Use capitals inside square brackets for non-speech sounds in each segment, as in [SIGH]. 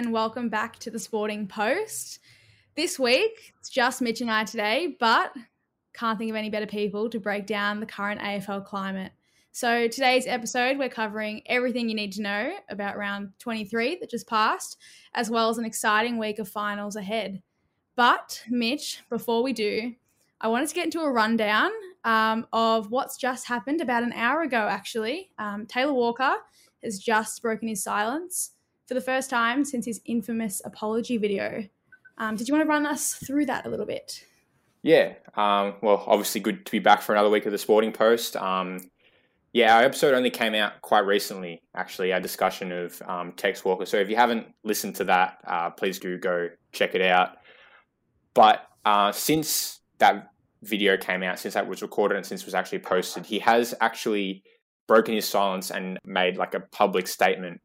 and welcome back to the Sporting Post. This week, it's just Mitch and I today, but can't think of any better people to break down the current AFL climate. So, today's episode, we're covering everything you need to know about round 23 that just passed, as well as an exciting week of finals ahead. But, Mitch, before we do, I wanted to get into a rundown um, of what's just happened about an hour ago, actually. Um, Taylor Walker has just broken his silence for the first time since his infamous apology video. Um, did you want to run us through that a little bit? Yeah. Um, well, obviously, good to be back for another week of the Sporting Post. Um, yeah, our episode only came out quite recently, actually, our discussion of um, Tex Walker. So if you haven't listened to that, uh, please do go check it out. But uh, since that video came out, since that was recorded and since it was actually posted, he has actually broken his silence and made like a public statement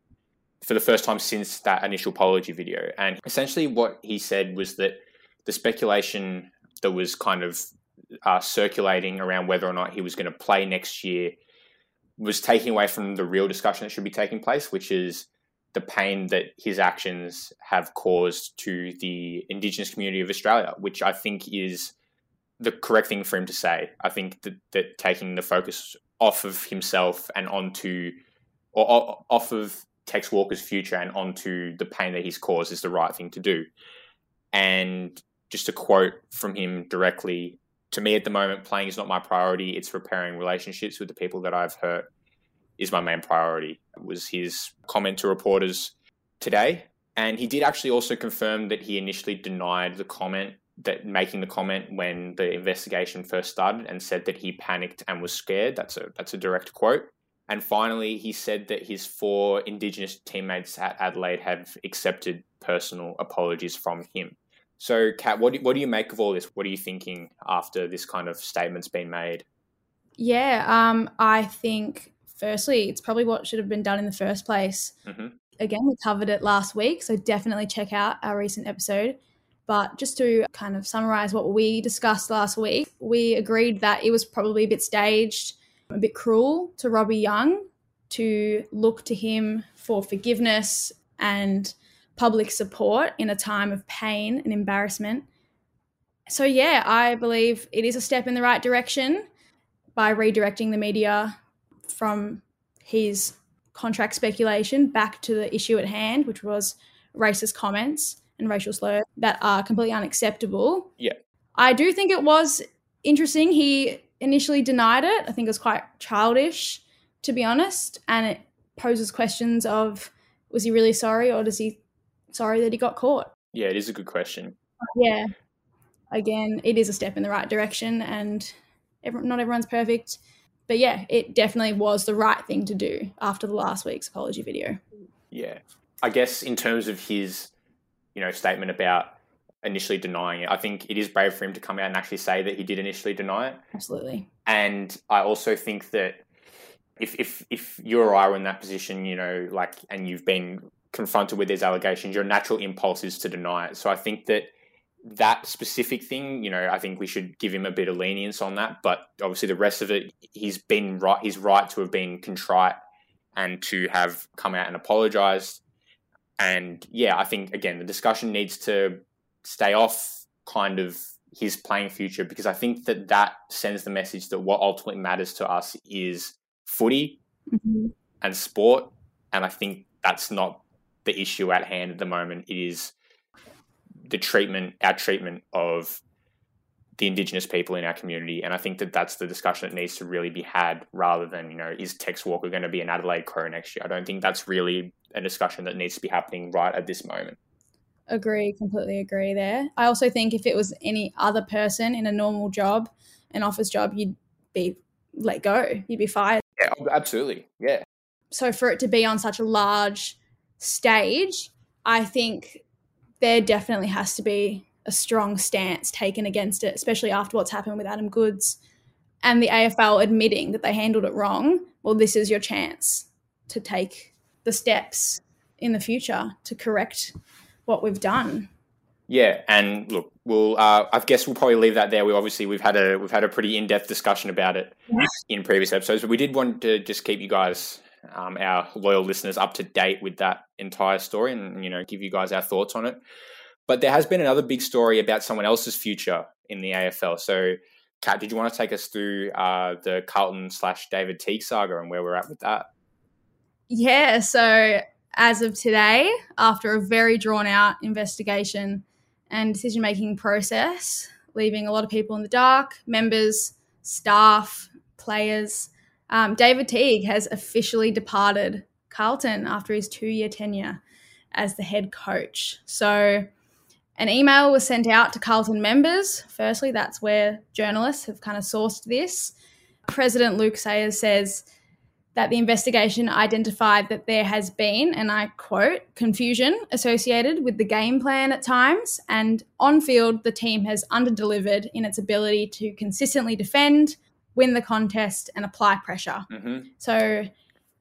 for the first time since that initial apology video. And essentially, what he said was that the speculation that was kind of uh, circulating around whether or not he was going to play next year was taking away from the real discussion that should be taking place, which is the pain that his actions have caused to the Indigenous community of Australia, which I think is the correct thing for him to say. I think that, that taking the focus off of himself and onto, or off of Tex Walker's future and onto the pain that he's caused is the right thing to do. And just a quote from him directly to me at the moment, playing is not my priority. It's repairing relationships with the people that I've hurt is my main priority, was his comment to reporters today. And he did actually also confirm that he initially denied the comment that making the comment when the investigation first started and said that he panicked and was scared. That's a that's a direct quote. And finally, he said that his four Indigenous teammates at Adelaide have accepted personal apologies from him. So, Kat, what do, what do you make of all this? What are you thinking after this kind of statement's been made? Yeah, um, I think firstly, it's probably what should have been done in the first place. Mm-hmm. Again, we covered it last week, so definitely check out our recent episode. But just to kind of summarize what we discussed last week, we agreed that it was probably a bit staged a bit cruel to Robbie Young to look to him for forgiveness and public support in a time of pain and embarrassment. So, yeah, I believe it is a step in the right direction by redirecting the media from his contract speculation back to the issue at hand, which was racist comments and racial slurs that are completely unacceptable. Yeah. I do think it was interesting. He initially denied it. I think it was quite childish, to be honest, and it poses questions of was he really sorry or does he sorry that he got caught? Yeah, it is a good question. Yeah. Again, it is a step in the right direction and every, not everyone's perfect. But yeah, it definitely was the right thing to do after the last week's apology video. Yeah. I guess in terms of his, you know, statement about initially denying it. I think it is brave for him to come out and actually say that he did initially deny it. Absolutely. And I also think that if if if you or I were in that position, you know, like and you've been confronted with these allegations, your natural impulse is to deny it. So I think that that specific thing, you know, I think we should give him a bit of lenience on that. But obviously, the rest of it, he's been right. He's right to have been contrite and to have come out and apologized. And yeah, I think again, the discussion needs to stay off kind of his playing future because I think that that sends the message that what ultimately matters to us is footy mm-hmm. and sport. And I think that's not the issue at hand at the moment. It is the treatment, our treatment of the Indigenous people in our community. And I think that that's the discussion that needs to really be had rather than, you know, is Tex Walker going to be an Adelaide Crow next year? I don't think that's really a discussion that needs to be happening right at this moment. Agree, completely agree there. I also think if it was any other person in a normal job, an office job, you'd be let go, you'd be fired. Yeah, oh, absolutely. Yeah. So for it to be on such a large stage, I think there definitely has to be a strong stance taken against it, especially after what's happened with Adam Goodes and the AFL admitting that they handled it wrong. Well, this is your chance to take the steps in the future to correct what we've done. Yeah, and look, we'll. Uh, I guess we'll probably leave that there. We obviously we've had a we've had a pretty in depth discussion about it in previous episodes, but we did want to just keep you guys um, our loyal listeners up to date with that entire story and you know give you guys our thoughts on it. But there has been another big story about someone else's future in the AFL. So, Kat, did you want to take us through uh, the Carlton slash David Teague saga and where we're at with that? Yeah. So, as of today, after a very drawn out investigation and decision making process, leaving a lot of people in the dark, members, staff, players, um, David Teague has officially departed Carlton after his two year tenure as the head coach. So, an email was sent out to Carlton members. Firstly, that's where journalists have kind of sourced this. President Luke Sayers says that the investigation identified that there has been, and I quote, confusion associated with the game plan at times, and on field, the team has underdelivered in its ability to consistently defend, win the contest, and apply pressure. Mm-hmm. So,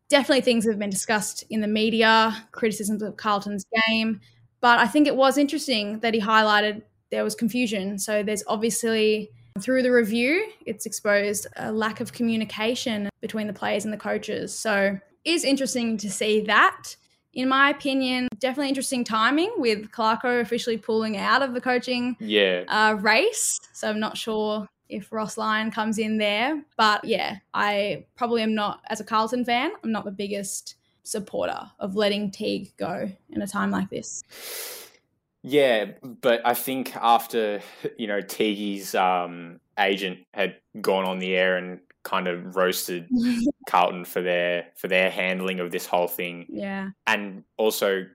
definitely things that have been discussed in the media, criticisms of Carlton's game. But I think it was interesting that he highlighted there was confusion. So there's obviously through the review, it's exposed a lack of communication between the players and the coaches. So it is interesting to see that. In my opinion, definitely interesting timing with Clarko officially pulling out of the coaching Yeah. uh, race. So I'm not sure if Ross Lyon comes in there. But yeah, I probably am not, as a Carlton fan, I'm not the biggest supporter of letting Teague go in a time like this. Yeah, but I think after you know Teague's um, agent had gone on the air and kind of roasted [LAUGHS] Carlton for their for their handling of this whole thing, yeah. and also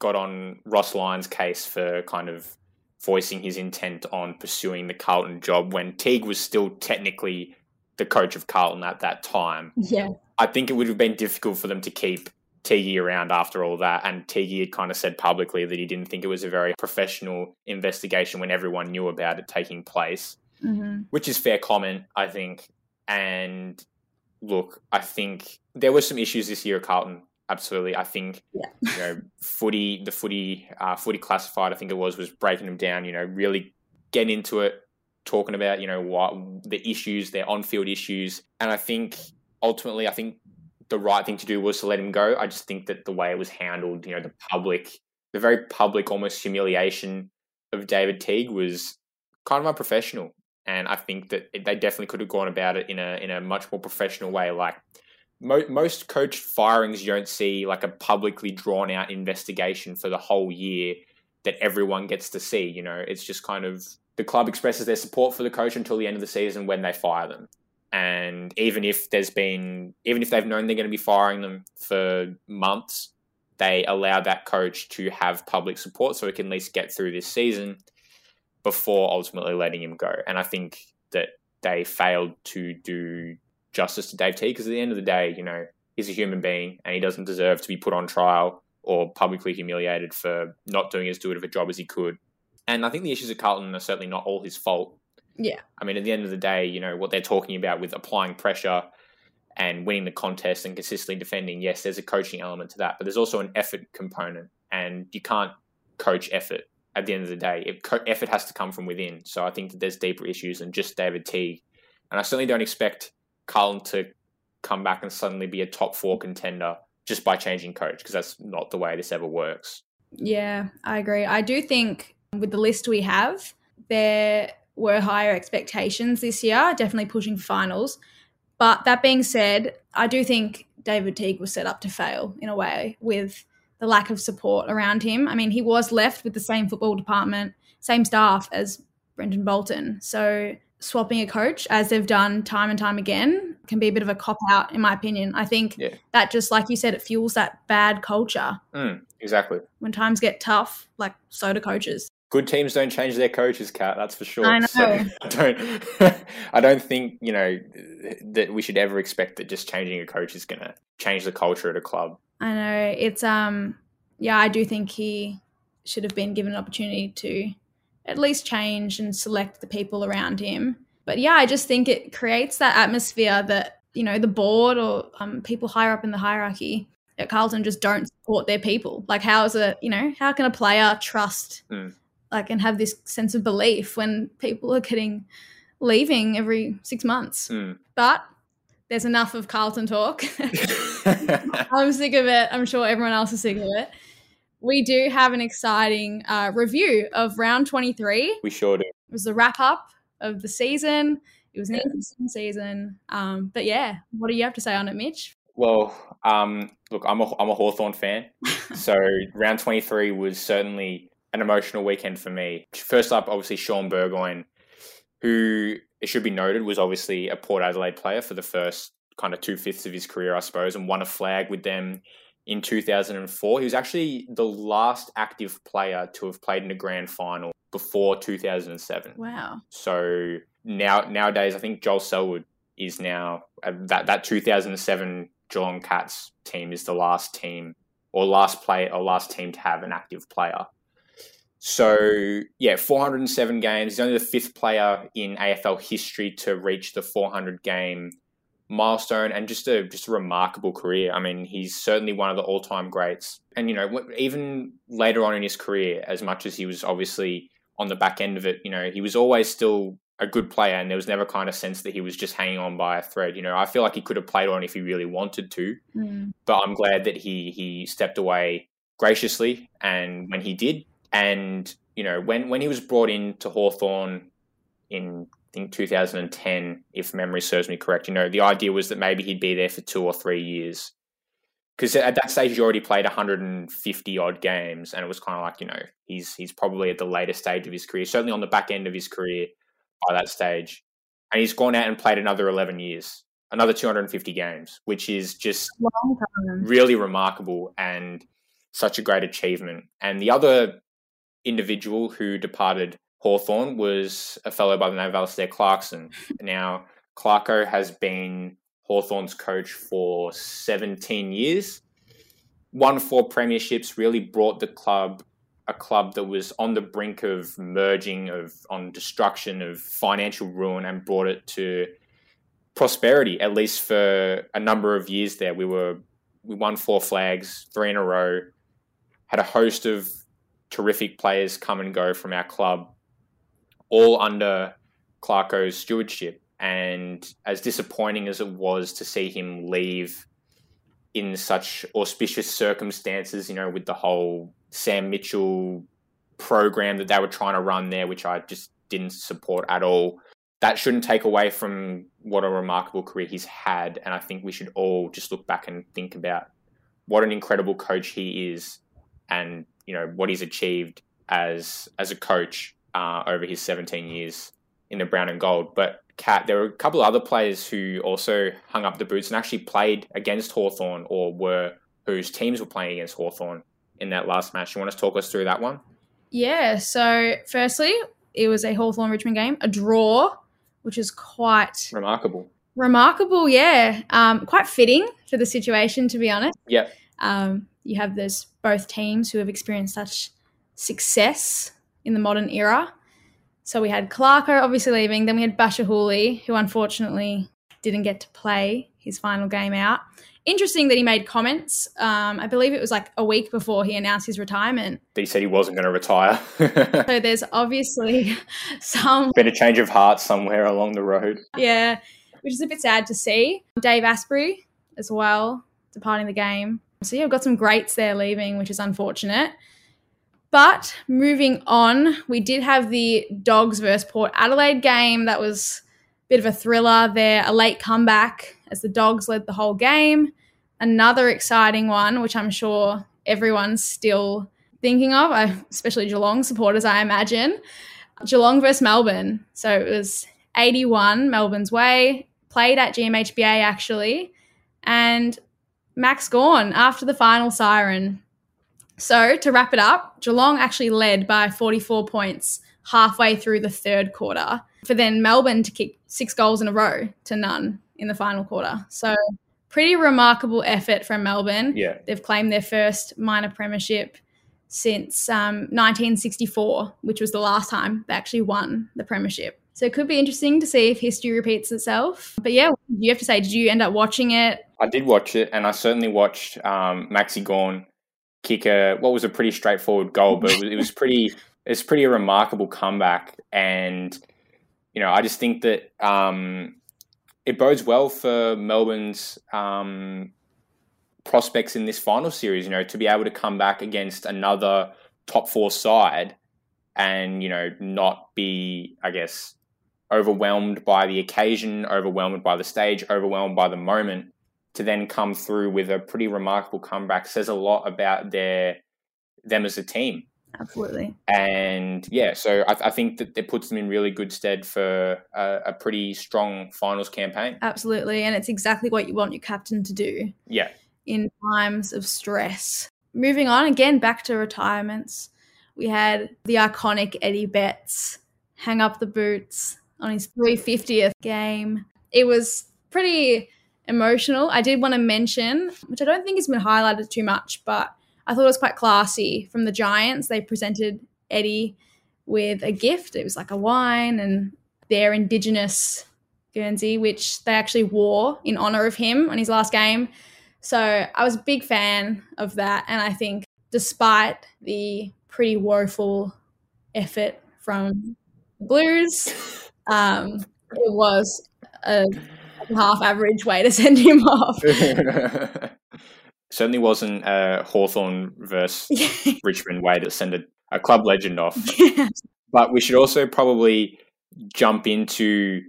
got on Ross Lyon's case for kind of voicing his intent on pursuing the Carlton job when Teague was still technically the coach of Carlton at that time. Yeah. I think it would have been difficult for them to keep Teague around after all that. And Teague had kind of said publicly that he didn't think it was a very professional investigation when everyone knew about it taking place, hmm which is fair comment, I think. And look, I think there were some issues this year at Carlton. Absolutely, I think Yeah. you know footy, the footy, uh, footy classified. I think it was was breaking them down. You know, really getting into it, talking about you know what the issues, their on-field issues, and I think ultimately, I think the right thing to do was to let him go. I just think that the way it was handled, you know, the public, the very public, almost humiliation of David Teague was kind of unprofessional. And I think that they definitely could have gone about it in a in a much more professional way. Like mo- most coach firings, you don't see like a publicly drawn out investigation for the whole year that everyone gets to see. You know, it's just kind of the club expresses their support for the coach until the end of the season when they fire them and even if there's been even if they've known they're going to be firing them for months they allow that coach to have public support so he can at least get through this season before ultimately letting him go. And i think that they failed to do justice to dave t because at the end of the day you know he's a human being and he doesn't deserve to be put on trial or publicly humiliated for not doing as good of a job as he could. And i think the issues at carlton are certainly not all his fault Yeah. I mean, at the end of the day, you know, what they're talking about with applying pressure and winning the contest and consistently defending, yes, there's a coaching element to that, but there's also an effort component, and you can't coach effort at the end of the day. It, co- effort has to come from within. So I think that there's deeper issues than just David Teague. And I certainly don't expect Carlton to come back and suddenly be a top four contender just by changing coach, because that's not the way this ever works. Yeah, I agree. I do think with the list we have, there were higher expectations this year, definitely pushing for finals. But that being said, I do think David Teague was set up to fail in a way with the lack of support around him. I mean, he was left with the same football department, same staff as Brendon Bolton. So swapping a coach, as they've done time and time again, can be a bit of a cop out, in my opinion. I think Yeah. that just like you said, it fuels that bad culture. Mm, exactly. When times get tough, like so do coaches. Good teams don't change their coaches, Kat. That's for sure. I [LAUGHS] know. So, I don't. [LAUGHS] I don't think you know that we should ever expect that just changing a coach is going to change the culture at a club. I know it's um yeah, I do think he should have been given an opportunity to at least change and select the people around him. But yeah, I just think it creates that atmosphere that, you know, the board or um, people higher up in the hierarchy at Carlton just don't support their people. Like how is it, you know, how can a player trust Mm. Like and have this sense of belief when people are getting leaving every 6 months? Mm. But there's enough of Carlton talk. [LAUGHS] I'm sick of it. I'm sure everyone else is sick of it. We do have an exciting uh, review of round 23. We sure do. It was the wrap up of the season. It was an interesting season. Um, but yeah, what do you have to say on it, Mitch? Well, um, look, I'm a, I'm a Hawthorn fan. [LAUGHS] so round 23 was certainly an emotional weekend for me. First up, obviously, Shaun Burgoyne, who it should be noted was obviously a Port Adelaide player for the first kind of two fifths of his career, I suppose, and won a flag with them in 2004. He was actually the last active player to have played in a grand final before 2007. Wow. So now nowadays, I think Joel Selwood is now uh, that that 2007 Geelong Cats team is the last team or last play or last team to have an active player. So yeah, 407 games. He's only the fifth player in AFL history to reach the 400 game milestone, and just a just a remarkable career. I mean, he's certainly one of the all time greats. And you know, even later on in his career, as much as he was obviously on the back end of it, you know, he was always still a good player, and there was never kind of sense that he was just hanging on by a thread. You know, I feel like he could have played on if he really wanted to, mm. but I'm glad that he he stepped away graciously, and when he did, and you know, when when he was brought in to Hawthorn in I think 2010, if memory serves me correct, you know, the idea was that maybe he'd be there for two or three years. Because at that stage, he already played 150 odd games, and it was kind of like, you know, he's he's probably at the later stage of his career, certainly on the back end of his career by that stage. And he's gone out and played another 11 years, another 250 games, which is just really remarkable and such a great achievement. And the other individual who departed Hawthorn was a fellow by the name of Alastair Clarkson. [LAUGHS] now, Clarko has been Hawthorn's coach for 17 years, won four premierships, really brought the club a club that was on the brink of merging, of on destruction, of financial ruin, and brought it to prosperity. At least for a number of years there, we were we won four flags, three in a row, had a host of terrific players come and go from our club, all under Clarko's stewardship. And as disappointing as it was to see him leave in such auspicious circumstances, you know, with the whole Sam Mitchell program that they were trying to run there, which I just didn't support at all. That shouldn't take away from what a remarkable career he's had. And I think we should all just look back and think about what an incredible coach he is and, you know, what he's achieved as as a coach uh, over his 17 years in the brown and gold. But Kat, there were a couple of other players who also hung up the boots and actually played against Hawthorn or were whose teams were playing against Hawthorn in that last match. You want to talk us through that one? Yeah. So, firstly, it was a Hawthorn Richmond game, a draw, which is quite remarkable. Remarkable, yeah. Um, quite fitting for the situation, to be honest. Yeah. Um, you have those both teams who have experienced such success in the modern era. So we had Clarko obviously leaving, then we had Bachar Houli, who unfortunately didn't get to play his final game out interesting that he made comments. Um, I believe it was like a week before he announced his retirement. He said he wasn't going to retire. [LAUGHS] so there's obviously [LAUGHS] some been a change of heart somewhere along the road. Yeah, which is a bit sad to see. Dave Astbury as well departing the game. So yeah, we've got some greats there leaving, which is unfortunate. But moving on, we did have the Dogs versus Port Adelaide game. That was a bit of a thriller there, a late comeback as the Dogs led the whole game. Another exciting one, which I'm sure everyone's still thinking of, especially Geelong supporters, I imagine. Geelong versus Melbourne. So it was 81 Melbourne's way, played at GMHBA actually, and Max Gawn after the final siren. So to wrap it up, Geelong actually led by 44 points halfway through the third quarter for then Melbourne to kick six goals in a row to none in the final quarter. So pretty remarkable effort from Melbourne. Yeah. They've claimed their first minor premiership since um, 1964, which was the last time they actually won the premiership. So it could be interesting to see if history repeats itself. But yeah, you have to say, did you end up watching it? I did watch it, and I certainly watched um, Maxi Gawn kick a what was a pretty straightforward goal, but it was, it was [LAUGHS] pretty. It's pretty a remarkable comeback, and you know, I just think that um, it bodes well for Melbourne's um, prospects in this final series. You know, to be able to come back against another top four side and you know not be, I guess, overwhelmed by the occasion, overwhelmed by the stage, overwhelmed by the moment, to then come through with a pretty remarkable comeback says a lot about their them as a team. Absolutely. And yeah, so I, I think that it puts them in really good stead for a, a, pretty strong finals campaign. Absolutely. And it's exactly what you want your captain to do. Yeah. In times of stress. Moving on again back to retirements. We had the iconic Eddie Betts hang up the boots on his 350th game. It was pretty emotional. I did want to mention, which I don't think has been highlighted too much, but I thought it was quite classy from the Giants. They presented Eddie with a gift. It was like a wine and their indigenous Guernsey, which they actually wore in honor of him on his last game. So I was a big fan of that. And I think despite the pretty woeful effort from the Blues, um, it was a half average way to [LAUGHS] send him off. [LAUGHS] Certainly wasn't a Hawthorn versus [LAUGHS] Richmond way to send a, a club legend off. But we should also probably jump into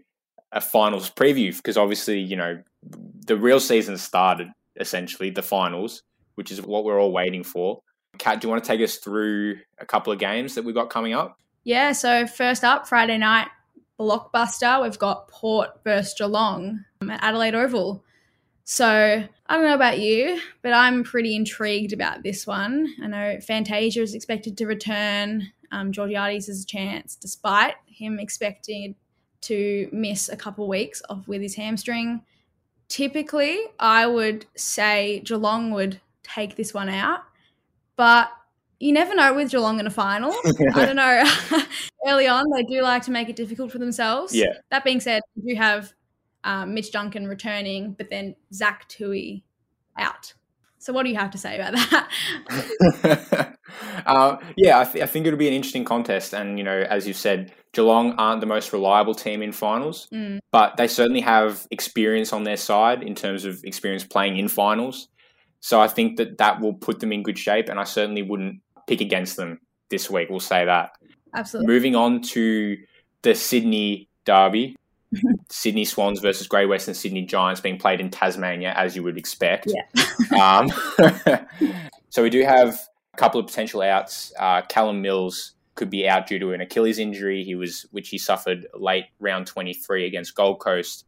a finals preview because obviously, you know, the real season started essentially, the finals, which is what we're all waiting for. Kat, do you want to take us through a couple of games that we've got coming up? Yeah, so first up, Friday night, blockbuster. We've got Port versus Geelong at Adelaide Oval. So I don't know about you, but I'm pretty intrigued about this one. I know Fantasia is expected to return. Um, Georgiades has a chance, despite him expecting to miss a couple weeks off with his hamstring. Typically, I would say Geelong would take this one out, but you never know with Geelong in a final. I don't know. [LAUGHS] Early on, they do like to make it difficult for themselves. Yeah. That being said, you have um, Mitch Duncan returning, but then Zach Tuohy out. So, what do you have to say about that? [LAUGHS] uh, yeah, I, th- I, think it'll be an interesting contest. And, you know, as you said, Geelong aren't the most reliable team in finals, mm. but they certainly have experience on their side in terms of experience playing in finals. So I think that that will put them in good shape. And I certainly wouldn't pick against them this week. We'll say that. Absolutely. Moving on to the Sydney Derby. [LAUGHS] Sydney Swans versus Greater Western Sydney Giants being played in Tasmania, as you would expect. Yeah. [LAUGHS] um, [LAUGHS] so we do have a couple of potential outs. Uh, Callum Mills could be out due to an Achilles injury. He was, which he suffered late round 23 against Gold Coast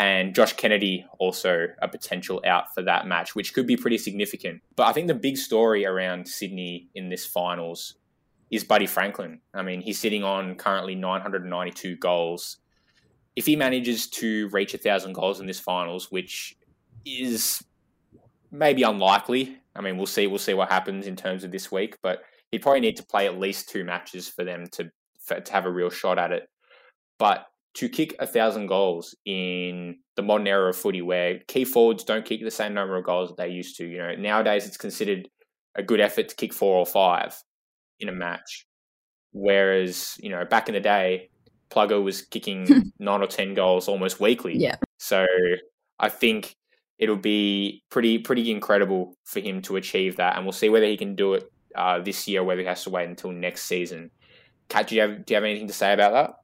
and Josh Kennedy also a potential out for that match, which could be pretty significant. But I think the big story around Sydney in this finals is Buddy Franklin. I mean, he's sitting on currently 992 goals. If he manages to reach a thousand goals in this finals, which is maybe unlikely, I mean, we'll see. We'll see what happens in terms of this week, but he'd probably need to play at least two matches for them to for, to have a real shot at it. But to kick a thousand goals in the modern era of footy where key forwards don't kick the same number of goals that they used to. You know, nowadays it's considered a good effort to kick four or five in a match. Whereas, you know, back in the day, Plugger was kicking [LAUGHS] nine or ten goals almost weekly. Yeah. So I think it'll be pretty pretty incredible for him to achieve that, and we'll see whether he can do it uh, this year, whether he has to wait until next season. Kat, do you have do you have anything to say about that?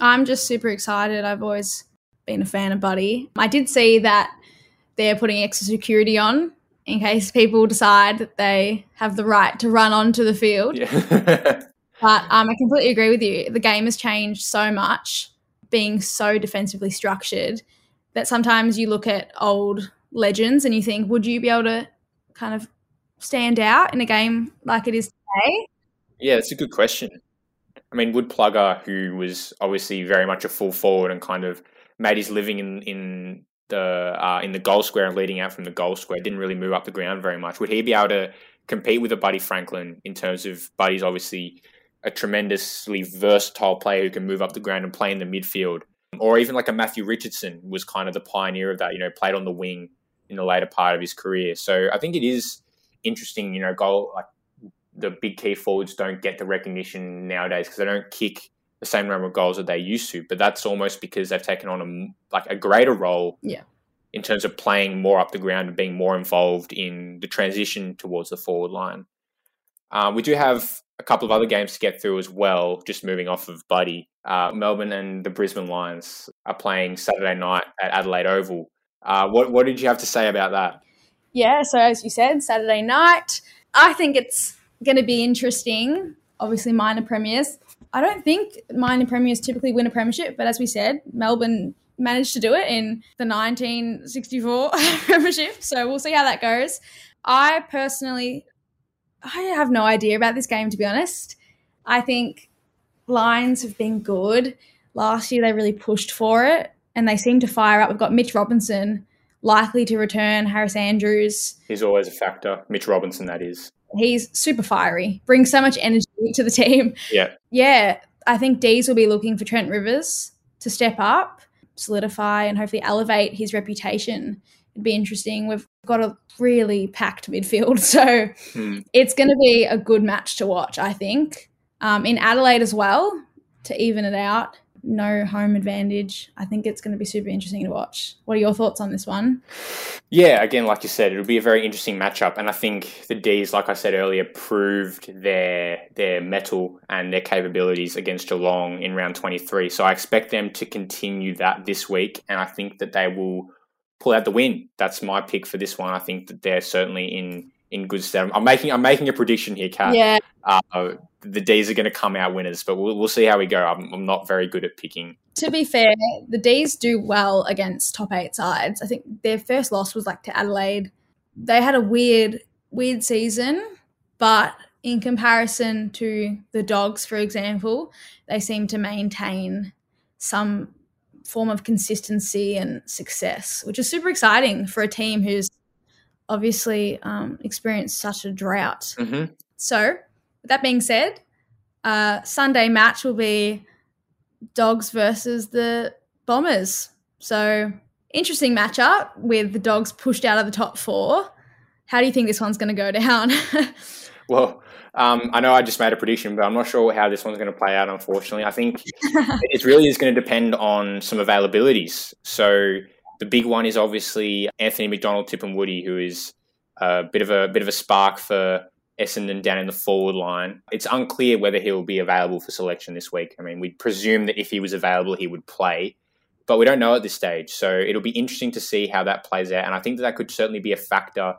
I'm just super excited. I've always been a fan of Buddy. I did see that they're putting extra security on in case people decide that they have the right to run onto the field. Yeah. [LAUGHS] but um, I completely agree with you. The game has changed so much, being so defensively structured, that sometimes you look at old legends and you think, would you be able to kind of stand out in a game like it is today? Yeah, that's a good question. I mean, Would Plugger, who was obviously very much a full forward and kind of made his living in in the uh, in the goal square and leading out from the goal square, didn't really move up the ground very much. Would he be able to compete with a Buddy Franklin in terms of Buddy's obviously a tremendously versatile player who can move up the ground and play in the midfield, or even like a Matthew Richardson was kind of the pioneer of that. You know, played on the wing in the later part of his career. So I think it is interesting. You know, goal like the big key forwards don't get the recognition nowadays because they don't kick the same number of goals that they used to, but that's almost because they've taken on a like a greater role. Yeah. In terms of playing more up the ground and being more involved in the transition towards the forward line. Uh, we do have a couple of other games to get through as well, just moving off of Buddy. Uh, Melbourne and the Brisbane Lions are playing Saturday night at Adelaide Oval. Uh, what, what did you have to say about that? Yeah, so as you said, Saturday night. I think it's going to be interesting. Obviously, minor premiers. I don't think minor premiers typically win a premiership, but as we said, Melbourne managed to do it in the 1964 [LAUGHS] premiership. So we'll see how that goes. I personally, I have no idea about this game, to be honest. I think Lions have been good. Last year, they really pushed for it and they seem to fire up. We've got Mitch Robinson likely to return, Harris Andrews. He's always a factor. Mitch Robinson, that is. He's super fiery, brings so much energy to the team. Yeah. Yeah. I think Dees will be looking for Trent Rivers to step up, solidify, and hopefully elevate his reputation. It'd be interesting. We've got a really packed midfield. [LAUGHS] So Hmm. it's going to be a good match to watch, I think. Um, in Adelaide as well, to even it out. No home advantage. I think it's going to be super interesting to watch. What are your thoughts on this one? Yeah, again, like you said, it'll be a very interesting matchup, and I think the D's, like I said earlier, proved their their mettle and their capabilities against Geelong in round twenty three. So I expect them to continue that this week, and I think that they will pull out the win. That's my pick for this one. I think that they're certainly in in good stead. I'm making I'm making a prediction here, Kat. Yeah, Uh, the D's are going to come out winners, but we'll, we'll see how we go. I'm, I'm not very good at picking. to be fair, the D's do well against top eight sides. I think their first loss was like to Adelaide. They had a weird, weird season, but in comparison to the Dogs, for example, they seem to maintain some form of consistency and success, which is super exciting for a team who's obviously um, experienced such a drought. hmm So, with that being said, uh, Sunday match will be Dogs versus the Bombers. So, interesting matchup with the Dogs pushed out of the top four. How do you think this one's going to go [LAUGHS] down? Well, um, I know I just made a prediction, but I'm not sure how this one's going to play out. Unfortunately, I think [LAUGHS] it really is going to depend on some availabilities. So the big one is obviously Anthony McDonald-Tipungwuti, who is a bit of a bit of a spark for Essendon down in the forward line. It's unclear whether he'll be available for selection this week. I mean, we presume that if he was available, he would play, but we don't know at this stage. So it'll be interesting to see how that plays out, and I think that that could certainly be a factor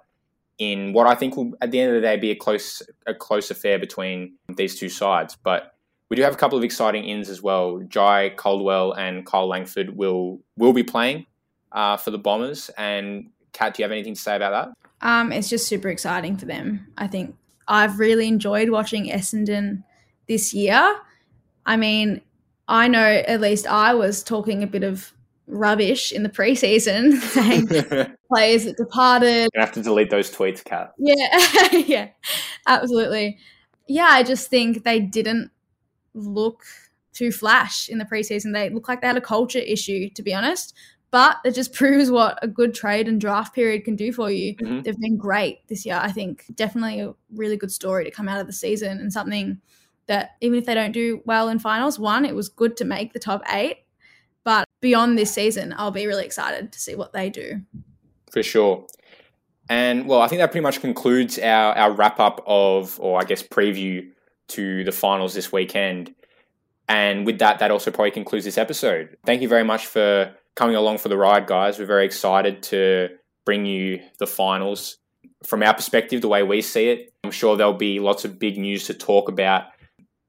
in what I think will, at the end of the day, be a close a close affair between these two sides. But we do have a couple of exciting ins as well. Jye Caldwell and Kyle Langford will will be playing uh, for the Bombers. And Kat, do you have anything to say about that? um, it's just super exciting for them. I think I've really enjoyed watching Essendon this year. I mean, I know at least I was talking a bit of rubbish in the preseason, [LAUGHS] saying [LAUGHS] players that departed, You have to delete those tweets, Kat. Yeah, [LAUGHS] yeah, absolutely. Yeah, I just think they didn't look too flash in the preseason. They look like they had a culture issue, to be honest. But it just [LAUGHS] proves what a good trade and draft period can do for you. Mhm. They've been great this year. I think definitely a really good story to come out of the season and something that even if they don't do well in finals, one, it was good to make the top eight. But beyond this season, I'll be really excited to see what they do. For sure. And well, I think that pretty much concludes our, our wrap up of, or I guess preview to the finals this weekend. And with that, that also probably concludes this episode. Thank you very much for coming along for the ride, guys. We're very excited to bring you the finals from our perspective, the way we see it. I'm sure there'll be lots of big news to talk about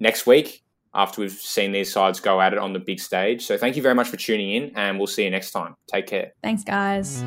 next week after we've seen these sides go at it on the big stage. So thank you very much for tuning in, and we'll see you next time. Take care. Thanks, guys.